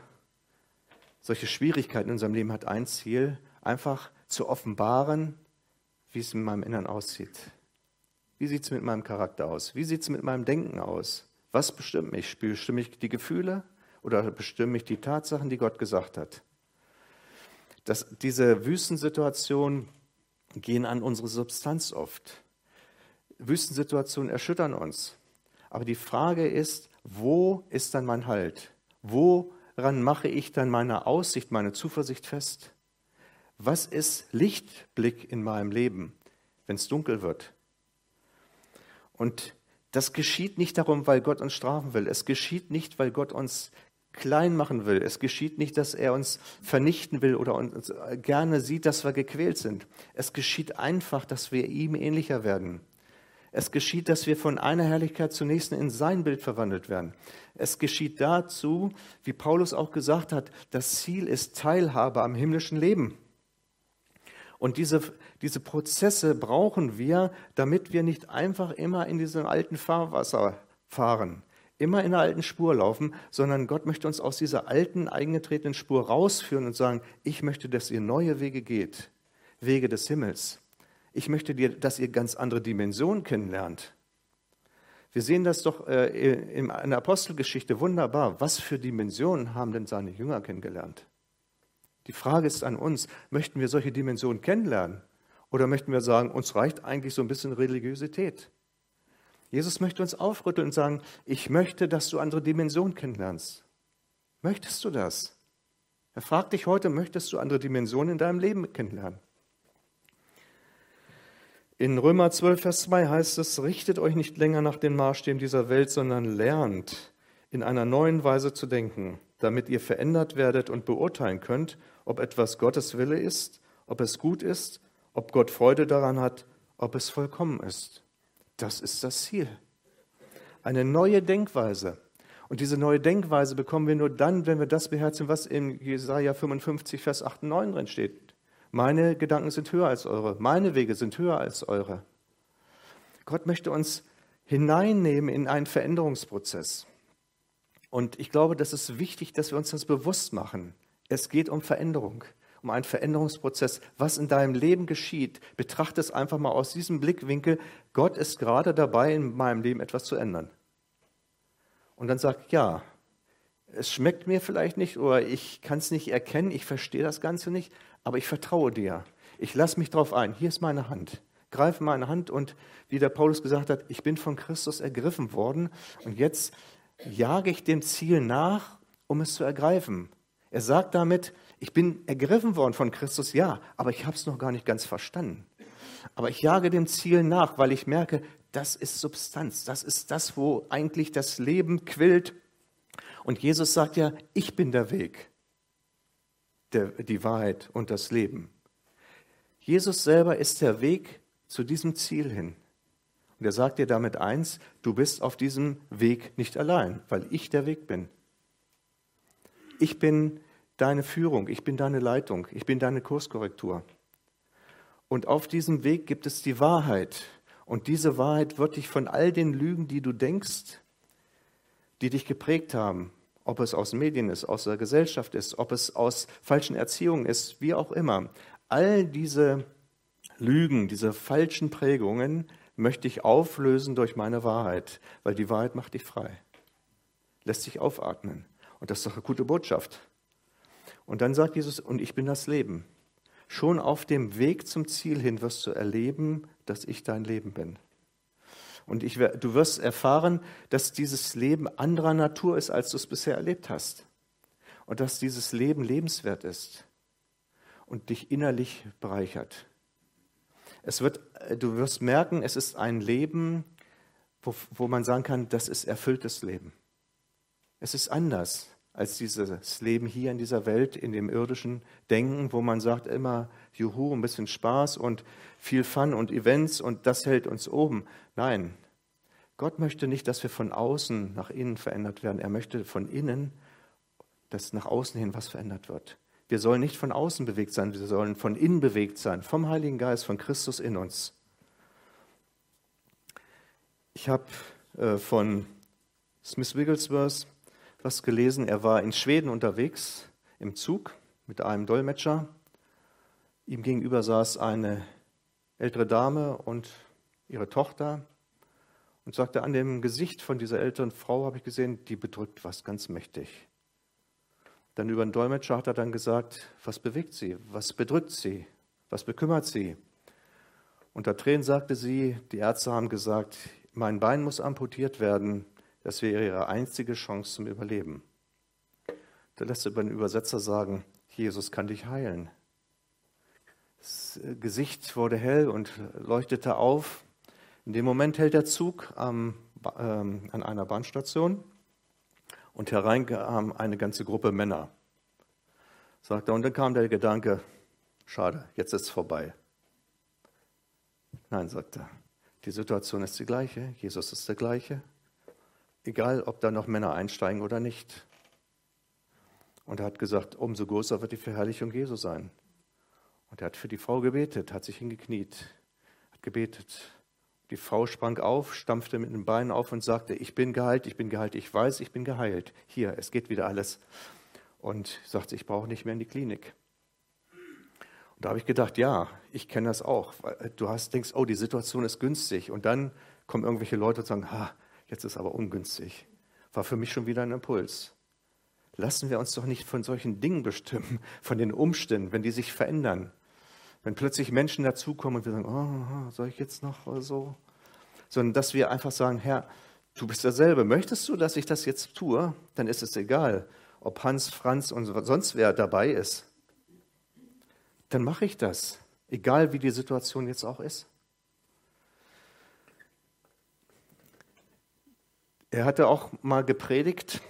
solche Schwierigkeiten in unserem Leben hat ein Ziel, einfach zu offenbaren, wie es in meinem Innern aussieht. Wie sieht es mit meinem Charakter aus? Wie sieht es mit meinem Denken aus? Was bestimmt mich? Bestimme ich die Gefühle oder bestimme ich die Tatsachen, die Gott gesagt hat? Das, diese Wüstensituationen gehen an unsere Substanz oft. Wüstensituationen erschüttern uns. Aber die Frage ist, wo ist dann mein Halt? Woran mache ich dann meine Aussicht, meine Zuversicht fest? Was ist Lichtblick in meinem Leben, wenn es dunkel wird? Und das geschieht nicht darum, weil Gott uns strafen will. Es geschieht nicht, weil Gott uns klein machen will. Es geschieht nicht, dass er uns vernichten will oder uns gerne sieht, dass wir gequält sind. Es geschieht einfach, dass wir ihm ähnlicher werden. Es geschieht, dass wir von einer Herrlichkeit zur nächsten in sein Bild verwandelt werden. Es geschieht dazu, wie Paulus auch gesagt hat, das Ziel ist Teilhabe am himmlischen Leben. Und diese, diese Prozesse brauchen wir, damit wir nicht einfach immer in diesem alten Fahrwasser fahren, immer in der alten Spur laufen, sondern Gott möchte uns aus dieser alten, eingetretenen Spur rausführen und sagen, ich möchte, dass ihr neue Wege geht, Wege des Himmels. Ich möchte, dir, dass ihr ganz andere Dimensionen kennenlernt. Wir sehen das doch äh, in der Apostelgeschichte wunderbar. Was für Dimensionen haben denn seine Jünger kennengelernt? Die Frage ist an uns, möchten wir solche Dimensionen kennenlernen? Oder möchten wir sagen, uns reicht eigentlich so ein bisschen Religiosität? Jesus möchte uns aufrütteln und sagen, ich möchte, dass du andere Dimensionen kennenlernst. Möchtest du das? Er fragt dich heute, möchtest du andere Dimensionen in deinem Leben kennenlernen? In Römer 12, Vers 2 heißt es, richtet euch nicht länger nach den Maßstäben dieser Welt, sondern lernt in einer neuen Weise zu denken, damit ihr verändert werdet und beurteilen könnt, ob etwas Gottes Wille ist, ob es gut ist, ob Gott Freude daran hat, ob es vollkommen ist. Das ist das Ziel. Eine neue Denkweise. Und diese neue Denkweise bekommen wir nur dann, wenn wir das beherzigen, was in Jesaja 55, Vers 8 und 9 drin steht. Meine Gedanken sind höher als eure, meine Wege sind höher als eure. Gott möchte uns hineinnehmen in einen Veränderungsprozess. Und ich glaube, das ist wichtig, dass wir uns das bewusst machen. Es geht um Veränderung, um einen Veränderungsprozess. Was in deinem Leben geschieht, betrachte es einfach mal aus diesem Blickwinkel. Gott ist gerade dabei, in meinem Leben etwas zu ändern. Und dann sag, ja, es schmeckt mir vielleicht nicht oder ich kann es nicht erkennen, ich verstehe das Ganze nicht, aber ich vertraue dir. Ich lasse mich darauf ein. Hier ist meine Hand. Greife meine Hand und wie der Paulus gesagt hat, ich bin von Christus ergriffen worden und jetzt jage ich dem Ziel nach, um es zu ergreifen. Er sagt damit, ich bin ergriffen worden von Christus, ja, aber ich habe es noch gar nicht ganz verstanden. Aber ich jage dem Ziel nach, weil ich merke, das ist Substanz, das ist das, wo eigentlich das Leben quillt. Und Jesus sagt ja, ich bin der Weg, der, die Wahrheit und das Leben. Jesus selber ist der Weg zu diesem Ziel hin. Und er sagt dir damit eins, du bist auf diesem Weg nicht allein, weil ich der Weg bin. Ich bin deine Führung, ich bin deine Leitung, ich bin deine Kurskorrektur. Und auf diesem Weg gibt es die Wahrheit. Und diese Wahrheit wird dich von all den Lügen, die du denkst, die dich geprägt haben, ob es aus Medien ist, aus der Gesellschaft ist, ob es aus falschen Erziehungen ist, wie auch immer, all diese Lügen, diese falschen Prägungen möchte ich auflösen durch meine Wahrheit, weil die Wahrheit macht dich frei, lässt sich aufatmen. Und das ist doch eine gute Botschaft. Und dann sagt Jesus, und ich bin das Leben. Schon auf dem Weg zum Ziel hin wirst du erleben, dass ich dein Leben bin. Und ich, du wirst erfahren, dass dieses Leben anderer Natur ist, als du es bisher erlebt hast. Und dass dieses Leben lebenswert ist und dich innerlich bereichert. Es wird, du wirst merken, es ist ein Leben, wo, wo man sagen kann, das ist erfülltes Leben. Es ist anders als dieses Leben hier in dieser Welt, in dem irdischen Denken, wo man sagt immer, juhu, ein bisschen Spaß und viel Fun und Events und das hält uns oben. Nein, Gott möchte nicht, dass wir von außen nach innen verändert werden. Er möchte von innen, dass nach außen hin was verändert wird. Wir sollen nicht von außen bewegt sein, wir sollen von innen bewegt sein, vom Heiligen Geist, von Christus in uns. Ich habe äh, von Smith Wigglesworth was gelesen. Er war in Schweden unterwegs im Zug mit einem Dolmetscher. Ihm gegenüber saß eine ältere Dame und ihre Tochter und sagte, an dem Gesicht von dieser älteren Frau habe ich gesehen, die bedrückt was ganz mächtig. Dann über den Dolmetscher hat er dann gesagt, was bewegt sie, was bedrückt sie, was bekümmert sie. Unter Tränen sagte sie, die Ärzte haben gesagt, mein Bein muss amputiert werden, das wäre ihre einzige Chance zum Überleben. Da lässt über den Übersetzer sagen, Jesus kann dich heilen. Das Gesicht wurde hell und leuchtete auf. In dem Moment hält der Zug am, ähm, an einer Bahnstation und herein kam eine ganze Gruppe Männer. Sagt er, und dann kam der Gedanke, schade, jetzt ist es vorbei. Nein, sagt er, die Situation ist die gleiche, Jesus ist der gleiche, egal ob da noch Männer einsteigen oder nicht. Und er hat gesagt, umso größer wird die Verherrlichung Jesu sein. Und er hat für die Frau gebetet, hat sich hingekniet, hat gebetet. Die Frau sprang auf, stampfte mit den Beinen auf und sagte, ich bin geheilt, ich bin geheilt, ich weiß, ich bin geheilt. Hier, es geht wieder alles. Und sagte, ich brauche nicht mehr in die Klinik. Und da habe ich gedacht, ja, ich kenne das auch. Du hast, denkst, oh, die Situation ist günstig. Und dann kommen irgendwelche Leute und sagen, ha, jetzt ist aber ungünstig. War für mich schon wieder ein Impuls. Lassen wir uns doch nicht von solchen Dingen bestimmen, von den Umständen, wenn die sich verändern. Wenn plötzlich Menschen dazukommen und wir sagen, oh, soll ich jetzt noch oder so? Sondern dass wir einfach sagen, Herr, du bist derselbe. Möchtest du, dass ich das jetzt tue? Dann ist es egal, ob Hans, Franz und sonst wer dabei ist. Dann mache ich das, egal wie die Situation jetzt auch ist. Er hatte auch mal gepredigt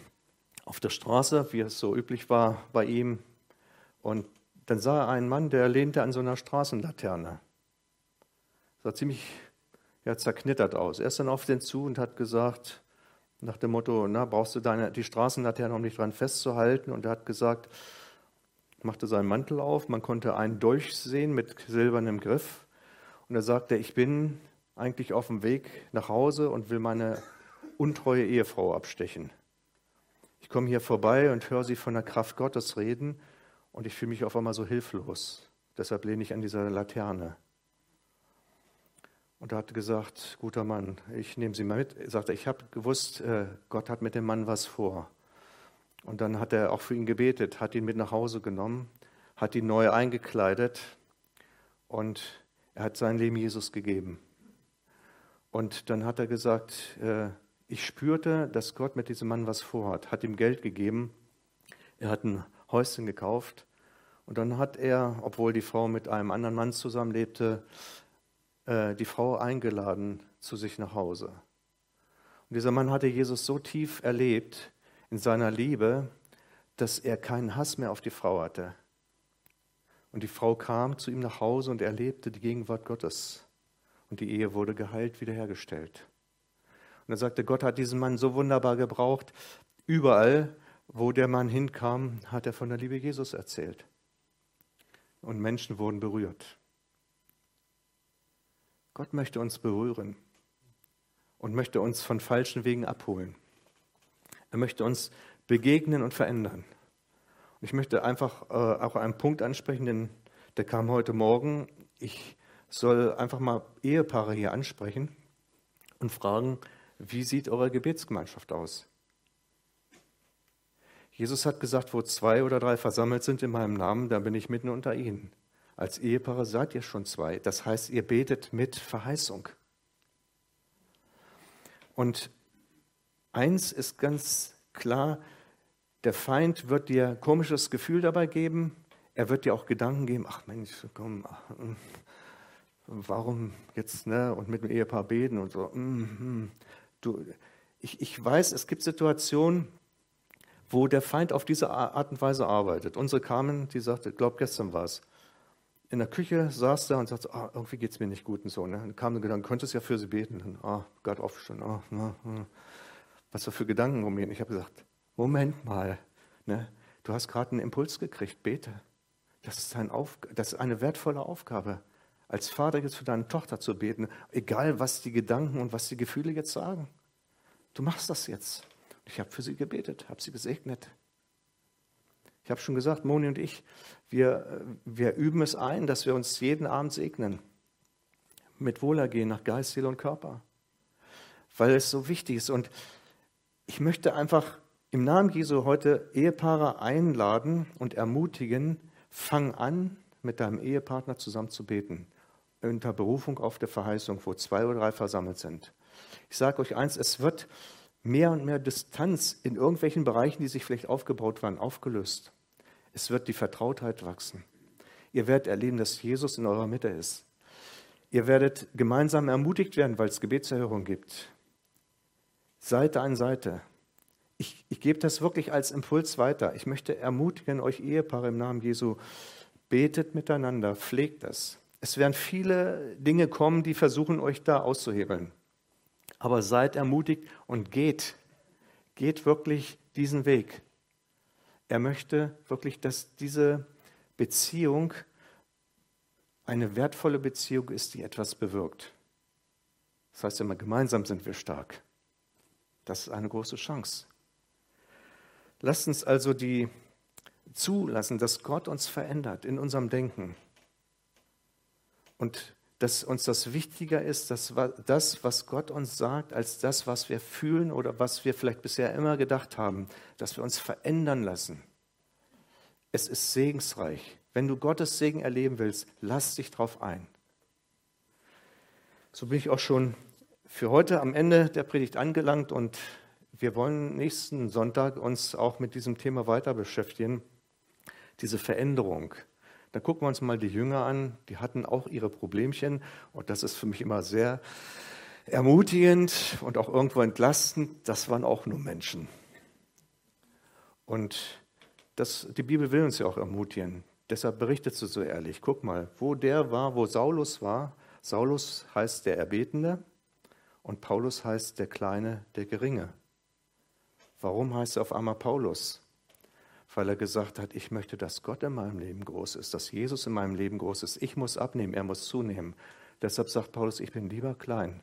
auf der Straße, wie es so üblich war bei ihm. Und dann sah er einen Mann, der lehnte an so einer Straßenlaterne. Sah ziemlich ja, zerknittert aus. Er ist dann auf den zu und hat gesagt, nach dem Motto, na, brauchst du deine, die Straßenlaterne, um dich dran festzuhalten? Und er hat gesagt, machte seinen Mantel auf, man konnte einen Dolch sehen mit silbernem Griff. Und er sagte, ich bin eigentlich auf dem Weg nach Hause und will meine untreue Ehefrau abstechen. Ich komme hier vorbei und höre sie von der Kraft Gottes reden und ich fühle mich auf einmal so hilflos. Deshalb lehne ich an dieser Laterne. Und er hat gesagt, guter Mann, ich nehme Sie mal mit. Er sagte, ich habe gewusst, äh, Gott hat mit dem Mann was vor. Und dann hat er auch für ihn gebetet, hat ihn mit nach Hause genommen, hat ihn neu eingekleidet und er hat sein Leben Jesus gegeben. Und dann hat er gesagt, äh, ich spürte, dass Gott mit diesem Mann was vorhat, hat ihm Geld gegeben, er hat ein Häuschen gekauft und dann hat er, obwohl die Frau mit einem anderen Mann zusammenlebte, äh, die Frau eingeladen zu sich nach Hause. Und dieser Mann hatte Jesus so tief erlebt in seiner Liebe, dass er keinen Hass mehr auf die Frau hatte. Und die Frau kam zu ihm nach Hause und erlebte die Gegenwart Gottes. Und die Ehe wurde geheilt wiederhergestellt. Und er sagte, Gott hat diesen Mann so wunderbar gebraucht. Überall, wo der Mann hinkam, hat er von der Liebe Jesus erzählt. Und Menschen wurden berührt. Gott möchte uns berühren und möchte uns von falschen Wegen abholen. Er möchte uns begegnen und verändern. Und ich möchte einfach äh, auch einen Punkt ansprechen, denn der kam heute Morgen. Ich soll einfach mal Ehepaare hier ansprechen und fragen, wie sieht eure Gebetsgemeinschaft aus? Jesus hat gesagt, wo zwei oder drei versammelt sind in meinem Namen, dann bin ich mitten unter ihnen. Als Ehepaare seid ihr schon zwei. Das heißt, ihr betet mit Verheißung. Und eins ist ganz klar, der Feind wird dir komisches Gefühl dabei geben. Er wird dir auch Gedanken geben, ach Mensch, komm, warum jetzt, ne, und mit dem Ehepaar beten und so. Hm, hm. Du, ich, ich weiß, es gibt Situationen, wo der Feind auf diese Art und Weise arbeitet. Unsere Carmen, die sagte, glaub, gestern war es. In der Küche saß er und sagte, ah, irgendwie geht es mir nicht gut und so. Ne? Dann kam der Gedanke, könntest ja für sie beten. Ah, Gott aufstehen. Ah, ah, ah. Was da für Gedanken rumgehen. Ich habe gesagt, Moment mal, ne? du hast gerade einen Impuls gekriegt, bete. Das ist, ein das ist eine wertvolle Aufgabe, als Vater jetzt für deine Tochter zu beten, egal was die Gedanken und was die Gefühle jetzt sagen. Du machst das jetzt. Ich habe für sie gebetet, habe sie gesegnet. Ich habe schon gesagt, Moni und ich, wir, wir üben es ein, dass wir uns jeden Abend segnen. Mit Wohlergehen nach Geist, Seele und Körper. Weil es so wichtig ist. Und ich möchte einfach im Namen Jesu heute Ehepaare einladen und ermutigen, fang an, mit deinem Ehepartner zusammen zu beten. Unter Berufung auf der Verheißung, wo zwei oder drei versammelt sind. Ich sage euch eins, es wird mehr und mehr Distanz in irgendwelchen Bereichen, die sich vielleicht aufgebaut waren, aufgelöst. Es wird die Vertrautheit wachsen. Ihr werdet erleben, dass Jesus in eurer Mitte ist. Ihr werdet gemeinsam ermutigt werden, weil es Gebetserhörung gibt. Seite an Seite. Ich, ich gebe das wirklich als Impuls weiter. Ich möchte ermutigen euch Ehepaare im Namen Jesu, betet miteinander, pflegt das. Es werden viele Dinge kommen, die versuchen, euch da auszuhebeln. Aber seid ermutigt und geht. Geht wirklich diesen Weg. Er möchte wirklich, dass diese Beziehung eine wertvolle Beziehung ist, die etwas bewirkt. Das heißt immer, gemeinsam sind wir stark. Das ist eine große Chance. Lasst uns also die zulassen, dass Gott uns verändert in unserem Denken. Und dass uns das wichtiger ist, dass das, was Gott uns sagt, als das, was wir fühlen oder was wir vielleicht bisher immer gedacht haben, dass wir uns verändern lassen. Es ist segensreich. Wenn du Gottes Segen erleben willst, lass dich drauf ein. So bin ich auch schon für heute am Ende der Predigt angelangt und wir wollen nächsten Sonntag uns auch mit diesem Thema weiter beschäftigen, diese Veränderung. Da gucken wir uns mal die Jünger an, die hatten auch ihre Problemchen und das ist für mich immer sehr ermutigend und auch irgendwo entlastend. Das waren auch nur Menschen. Und das, die Bibel will uns ja auch ermutigen. Deshalb berichtet sie so ehrlich. Guck mal, wo der war, wo Saulus war. Saulus heißt der Erbetene und Paulus heißt der Kleine, der Geringe. Warum heißt er auf einmal Paulus? Weil er gesagt hat, ich möchte, dass Gott in meinem Leben groß ist, dass Jesus in meinem Leben groß ist. Ich muss abnehmen, er muss zunehmen. Deshalb sagt Paulus, ich bin lieber klein,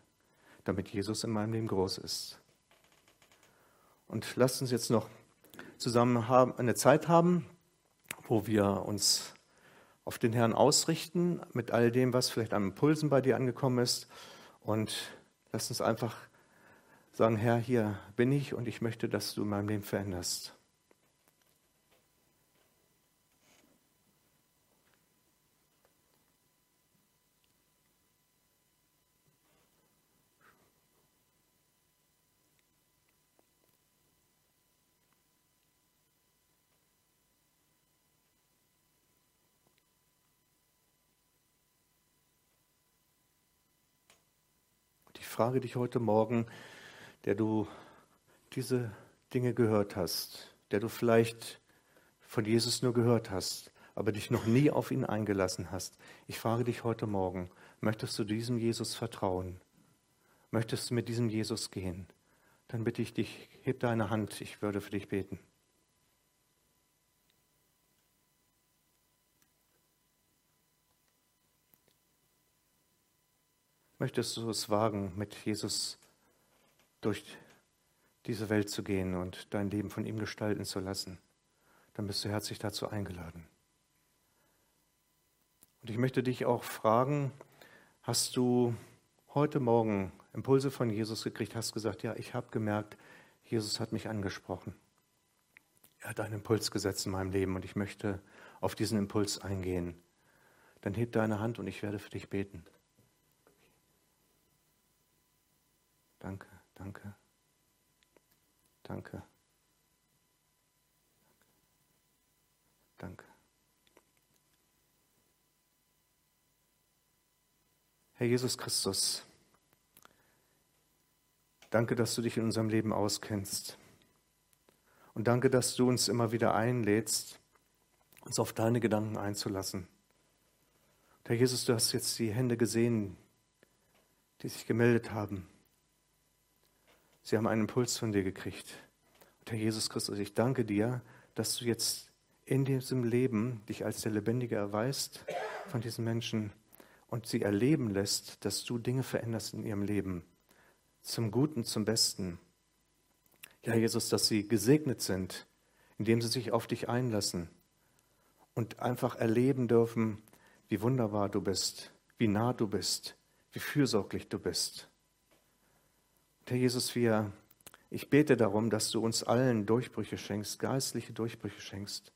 damit Jesus in meinem Leben groß ist. Und lasst uns jetzt noch zusammen eine Zeit haben, wo wir uns auf den Herrn ausrichten mit all dem, was vielleicht an Impulsen bei dir angekommen ist. Und lasst uns einfach sagen, Herr, hier bin ich und ich möchte, dass du mein Leben veränderst. Frage dich heute Morgen, der du diese Dinge gehört hast, der du vielleicht von Jesus nur gehört hast, aber dich noch nie auf ihn eingelassen hast. Ich frage dich heute Morgen, möchtest du diesem Jesus vertrauen? Möchtest du mit diesem Jesus gehen? Dann bitte ich dich, heb deine Hand, ich würde für dich beten. Möchtest du es wagen, mit Jesus durch diese Welt zu gehen und dein Leben von ihm gestalten zu lassen? Dann bist du herzlich dazu eingeladen. Und ich möchte dich auch fragen, hast du heute Morgen Impulse von Jesus gekriegt, hast gesagt, ja, ich habe gemerkt, Jesus hat mich angesprochen. Er hat einen Impuls gesetzt in meinem Leben und ich möchte auf diesen Impuls eingehen dann heb deine Hand und ich werde für dich beten. Danke, danke, danke, danke. Herr Jesus Christus, danke, dass du dich in unserem Leben auskennst. Und danke, dass du uns immer wieder einlädst, uns auf deine Gedanken einzulassen. Herr Jesus, du hast jetzt die Hände gesehen, die sich gemeldet haben. Sie haben einen Impuls von dir gekriegt. Und Herr Jesus Christus, ich danke dir, dass du jetzt in diesem Leben dich als der Lebendige erweist von diesen Menschen und sie erleben lässt, dass du Dinge veränderst in ihrem Leben. Zum Guten, zum Besten. Ja, Jesus, dass sie gesegnet sind, indem sie sich auf dich einlassen und einfach erleben dürfen, wie wunderbar du bist, wie nah du bist, wie fürsorglich du bist. Herr Jesus, wir, ich bete darum, dass du uns allen Durchbrüche schenkst, geistliche Durchbrüche schenkst.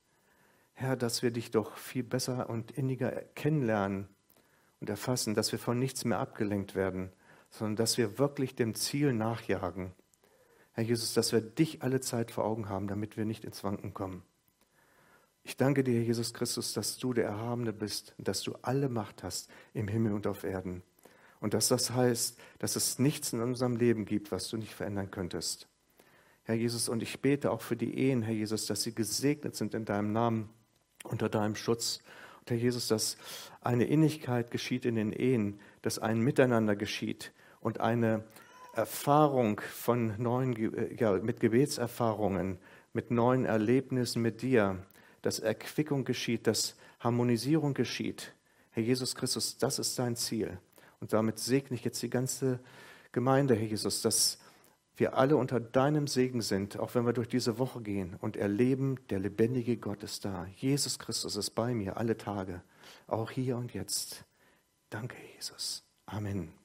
Herr, dass wir dich doch viel besser und inniger kennenlernen und erfassen, dass wir von nichts mehr abgelenkt werden, sondern dass wir wirklich dem Ziel nachjagen Herr Jesus, dass wir dich alle Zeit vor Augen haben, damit wir nicht ins Wanken kommen. Ich danke dir, Jesus Christus, dass du der Erhabene bist und dass du alle Macht hast im Himmel und auf Erden. Und dass das heißt, dass es nichts in unserem Leben gibt, was du nicht verändern könntest. Herr Jesus, und ich bete auch für die Ehen, Herr Jesus, dass sie gesegnet sind in deinem Namen, unter deinem Schutz. Und Herr Jesus, dass eine Innigkeit geschieht in den Ehen, dass ein Miteinander geschieht und eine Erfahrung von neuen, ja, mit Gebetserfahrungen, mit neuen Erlebnissen mit dir, dass Erquickung geschieht, dass Harmonisierung geschieht. Herr Jesus Christus, das ist dein Ziel. Und damit segne ich jetzt die ganze Gemeinde, Herr Jesus, dass wir alle unter deinem Segen sind, auch wenn wir durch diese Woche gehen und erleben, der lebendige Gott ist da. Jesus Christus ist bei mir alle Tage, auch hier und jetzt. Danke, Jesus. Amen.